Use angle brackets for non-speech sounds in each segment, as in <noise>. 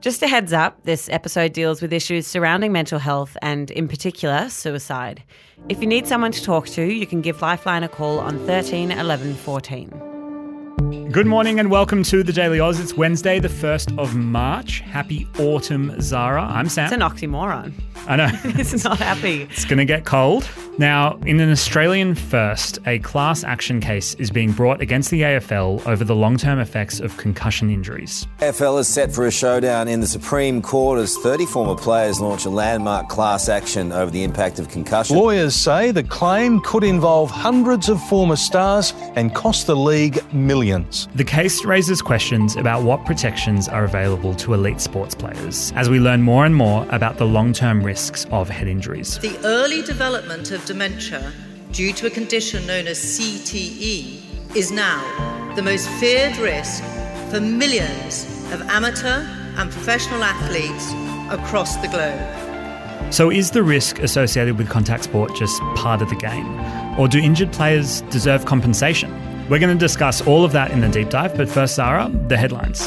Just a heads up this episode deals with issues surrounding mental health and, in particular, suicide. If you need someone to talk to, you can give Lifeline a call on 13 11 14. Good morning and welcome to the Daily Aus. It's Wednesday, the 1st of March. Happy autumn, Zara. I'm Sam. It's an oxymoron. I know. <laughs> it's not happy. It's going to get cold. Now, in an Australian first, a class action case is being brought against the AFL over the long term effects of concussion injuries. AFL is set for a showdown in the Supreme Court as 30 former players launch a landmark class action over the impact of concussion. Lawyers say the claim could involve hundreds of former stars and cost the league millions. The case raises questions about what protections are available to elite sports players as we learn more and more about the long term risks of head injuries. The early development of dementia due to a condition known as CTE is now the most feared risk for millions of amateur and professional athletes across the globe. So, is the risk associated with contact sport just part of the game? Or do injured players deserve compensation? We're going to discuss all of that in the deep dive, but first, Zara, the headlines.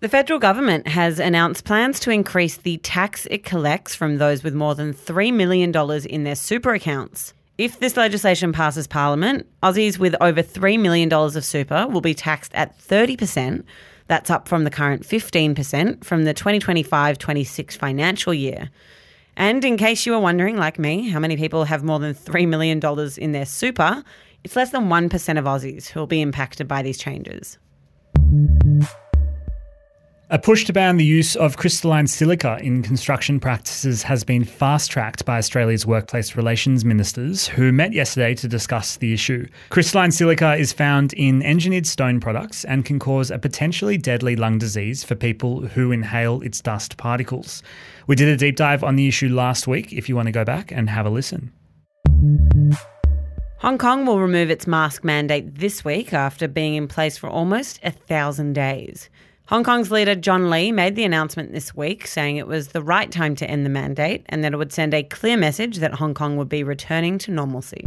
The federal government has announced plans to increase the tax it collects from those with more than $3 million in their super accounts. If this legislation passes Parliament, Aussies with over $3 million of super will be taxed at 30%. That's up from the current 15% from the 2025 26 financial year. And in case you were wondering, like me, how many people have more than $3 million in their super, it's less than 1% of Aussies who will be impacted by these changes. A push to ban the use of crystalline silica in construction practices has been fast tracked by Australia's workplace relations ministers, who met yesterday to discuss the issue. Crystalline silica is found in engineered stone products and can cause a potentially deadly lung disease for people who inhale its dust particles. We did a deep dive on the issue last week if you want to go back and have a listen. Hong Kong will remove its mask mandate this week after being in place for almost a thousand days. Hong Kong's leader John Lee made the announcement this week, saying it was the right time to end the mandate and that it would send a clear message that Hong Kong would be returning to normalcy.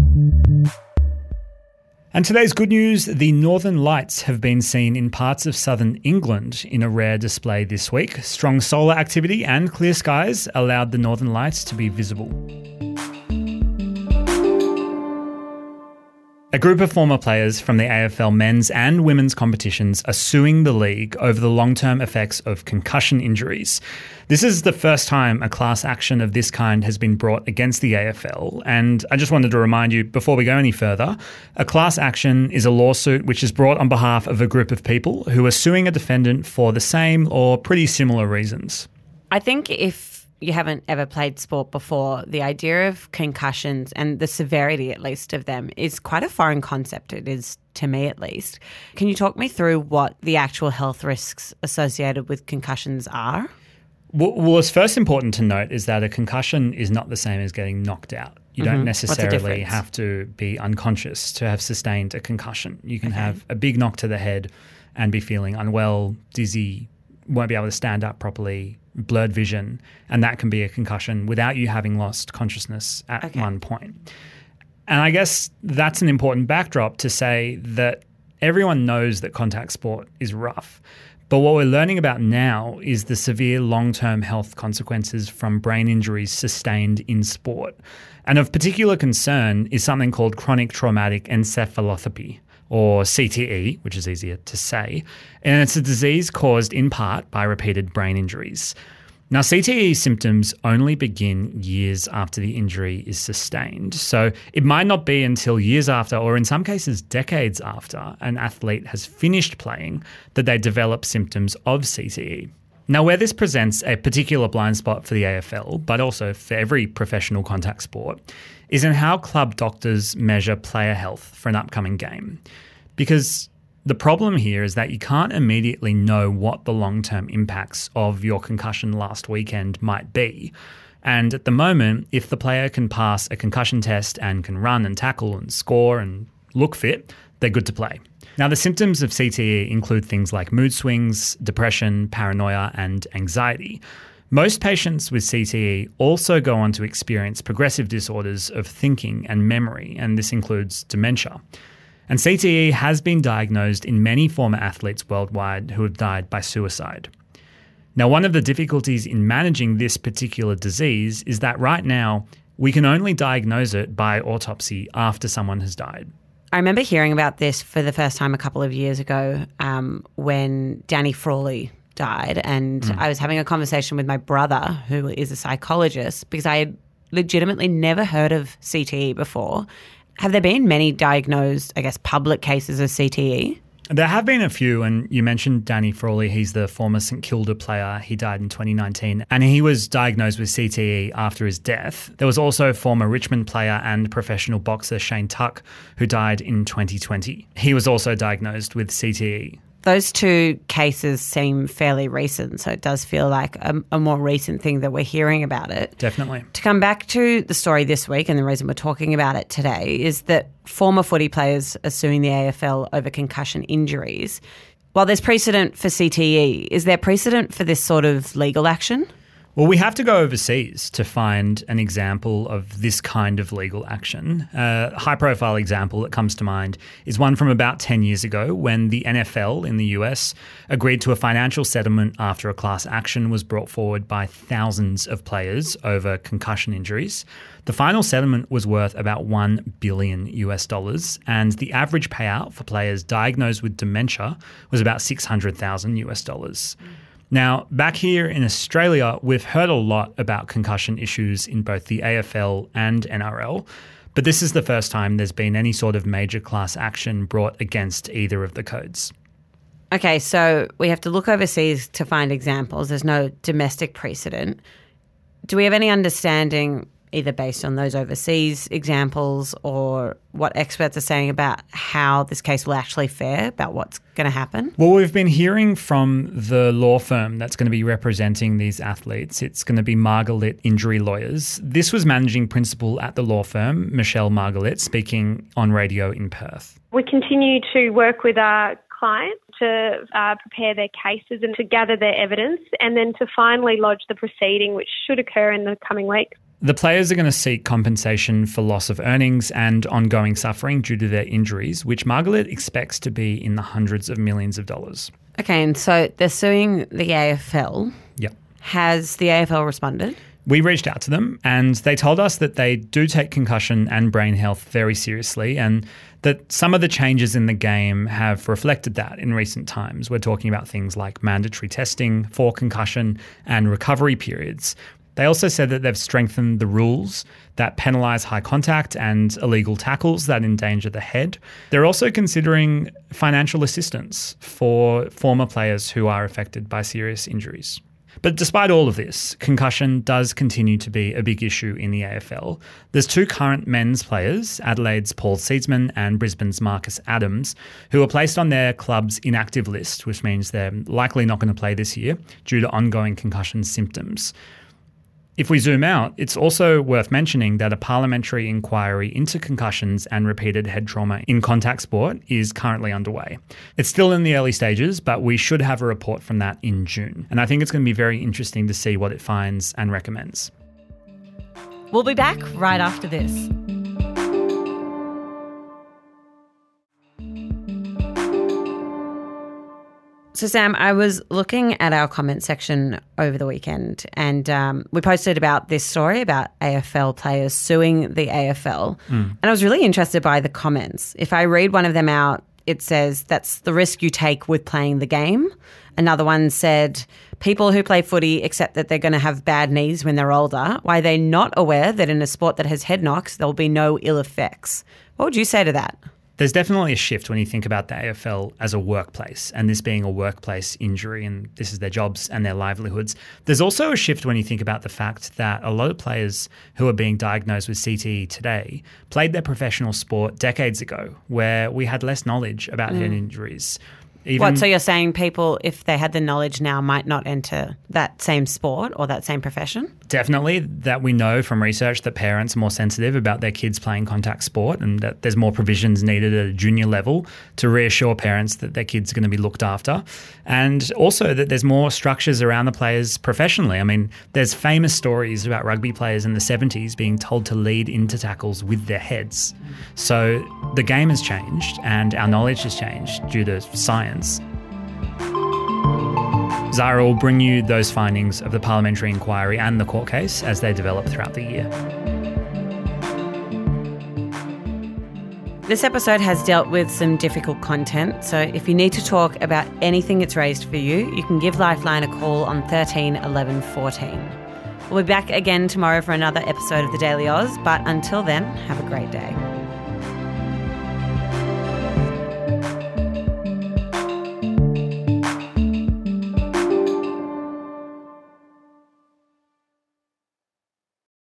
And today's good news the Northern Lights have been seen in parts of southern England in a rare display this week. Strong solar activity and clear skies allowed the Northern Lights to be visible. A group of former players from the AFL men's and women's competitions are suing the league over the long term effects of concussion injuries. This is the first time a class action of this kind has been brought against the AFL. And I just wanted to remind you before we go any further a class action is a lawsuit which is brought on behalf of a group of people who are suing a defendant for the same or pretty similar reasons. I think if you haven't ever played sport before, the idea of concussions and the severity, at least, of them is quite a foreign concept. It is to me, at least. Can you talk me through what the actual health risks associated with concussions are? Well, what's first important to note is that a concussion is not the same as getting knocked out. You mm-hmm. don't necessarily have to be unconscious to have sustained a concussion. You can okay. have a big knock to the head and be feeling unwell, dizzy, won't be able to stand up properly, blurred vision, and that can be a concussion without you having lost consciousness at okay. one point. And I guess that's an important backdrop to say that everyone knows that contact sport is rough. But what we're learning about now is the severe long term health consequences from brain injuries sustained in sport. And of particular concern is something called chronic traumatic encephalopathy, or CTE, which is easier to say, and it's a disease caused in part by repeated brain injuries. Now, CTE symptoms only begin years after the injury is sustained. So it might not be until years after, or in some cases, decades after, an athlete has finished playing that they develop symptoms of CTE. Now, where this presents a particular blind spot for the AFL, but also for every professional contact sport, is in how club doctors measure player health for an upcoming game. Because the problem here is that you can't immediately know what the long term impacts of your concussion last weekend might be. And at the moment, if the player can pass a concussion test and can run and tackle and score and look fit, they're good to play. Now, the symptoms of CTE include things like mood swings, depression, paranoia, and anxiety. Most patients with CTE also go on to experience progressive disorders of thinking and memory, and this includes dementia. And CTE has been diagnosed in many former athletes worldwide who have died by suicide. Now, one of the difficulties in managing this particular disease is that right now we can only diagnose it by autopsy after someone has died. I remember hearing about this for the first time a couple of years ago um, when Danny Frawley died. And mm. I was having a conversation with my brother, who is a psychologist, because I had legitimately never heard of CTE before. Have there been many diagnosed, I guess, public cases of CTE? There have been a few, and you mentioned Danny Frawley. He's the former St Kilda player. He died in 2019, and he was diagnosed with CTE after his death. There was also former Richmond player and professional boxer Shane Tuck, who died in 2020. He was also diagnosed with CTE those two cases seem fairly recent, so it does feel like a, a, more recent thing that we're hearing about it. Definitely. To come back to the story this week, and the reason we're talking about it today is that former footy players are suing the AFL over concussion injuries. While there's precedent for CTE, is there precedent for this sort of legal action? Well, we have to go overseas to find an example of this kind of legal action. A high profile example that comes to mind is one from about 10 years ago when the NFL in the US agreed to a financial settlement after a class action was brought forward by thousands of players over concussion injuries. The final settlement was worth about 1 billion US dollars, and the average payout for players diagnosed with dementia was about 600,000 US dollars. Mm. Now, back here in Australia, we've heard a lot about concussion issues in both the AFL and NRL, but this is the first time there's been any sort of major class action brought against either of the codes. Okay, so we have to look overseas to find examples. There's no domestic precedent. Do we have any understanding either based on those overseas examples or what experts are saying about how this case will actually fare, about what's going to happen? Well, we've been hearing from the law firm that's going to be representing these athletes. It's going to be Margalit Injury Lawyers. This was managing principal at the law firm, Michelle Margalit, speaking on radio in Perth. We continue to work with our clients to uh, prepare their cases and to gather their evidence and then to finally lodge the proceeding, which should occur in the coming weeks. The players are going to seek compensation for loss of earnings and ongoing suffering due to their injuries, which Margalit expects to be in the hundreds of millions of dollars. Okay, and so they're suing the AFL. Yep. Has the AFL responded? We reached out to them and they told us that they do take concussion and brain health very seriously and that some of the changes in the game have reflected that in recent times. We're talking about things like mandatory testing for concussion and recovery periods, they also said that they've strengthened the rules that penalise high contact and illegal tackles that endanger the head. They're also considering financial assistance for former players who are affected by serious injuries. But despite all of this, concussion does continue to be a big issue in the AFL. There's two current men's players, Adelaide's Paul Seedsman and Brisbane's Marcus Adams, who are placed on their club's inactive list, which means they're likely not going to play this year due to ongoing concussion symptoms. If we zoom out, it's also worth mentioning that a parliamentary inquiry into concussions and repeated head trauma in contact sport is currently underway. It's still in the early stages, but we should have a report from that in June. And I think it's going to be very interesting to see what it finds and recommends. We'll be back right after this. So, Sam, I was looking at our comment section over the weekend and um, we posted about this story about AFL players suing the AFL. Mm. And I was really interested by the comments. If I read one of them out, it says that's the risk you take with playing the game. Another one said, people who play footy accept that they're going to have bad knees when they're older. Why are they not aware that in a sport that has head knocks, there'll be no ill effects? What would you say to that? There's definitely a shift when you think about the AFL as a workplace and this being a workplace injury and this is their jobs and their livelihoods. There's also a shift when you think about the fact that a lot of players who are being diagnosed with CTE today played their professional sport decades ago where we had less knowledge about mm. head injuries. Even, what? So you're saying people, if they had the knowledge now, might not enter that same sport or that same profession? Definitely, that we know from research that parents are more sensitive about their kids playing contact sport, and that there's more provisions needed at a junior level to reassure parents that their kids are going to be looked after, and also that there's more structures around the players professionally. I mean, there's famous stories about rugby players in the 70s being told to lead into tackles with their heads. So the game has changed, and our knowledge has changed due to science science. Zara will bring you those findings of the parliamentary inquiry and the court case as they develop throughout the year. This episode has dealt with some difficult content, so if you need to talk about anything it's raised for you, you can give Lifeline a call on 13 11 14. We'll be back again tomorrow for another episode of the Daily Aus, but until then, have a great day.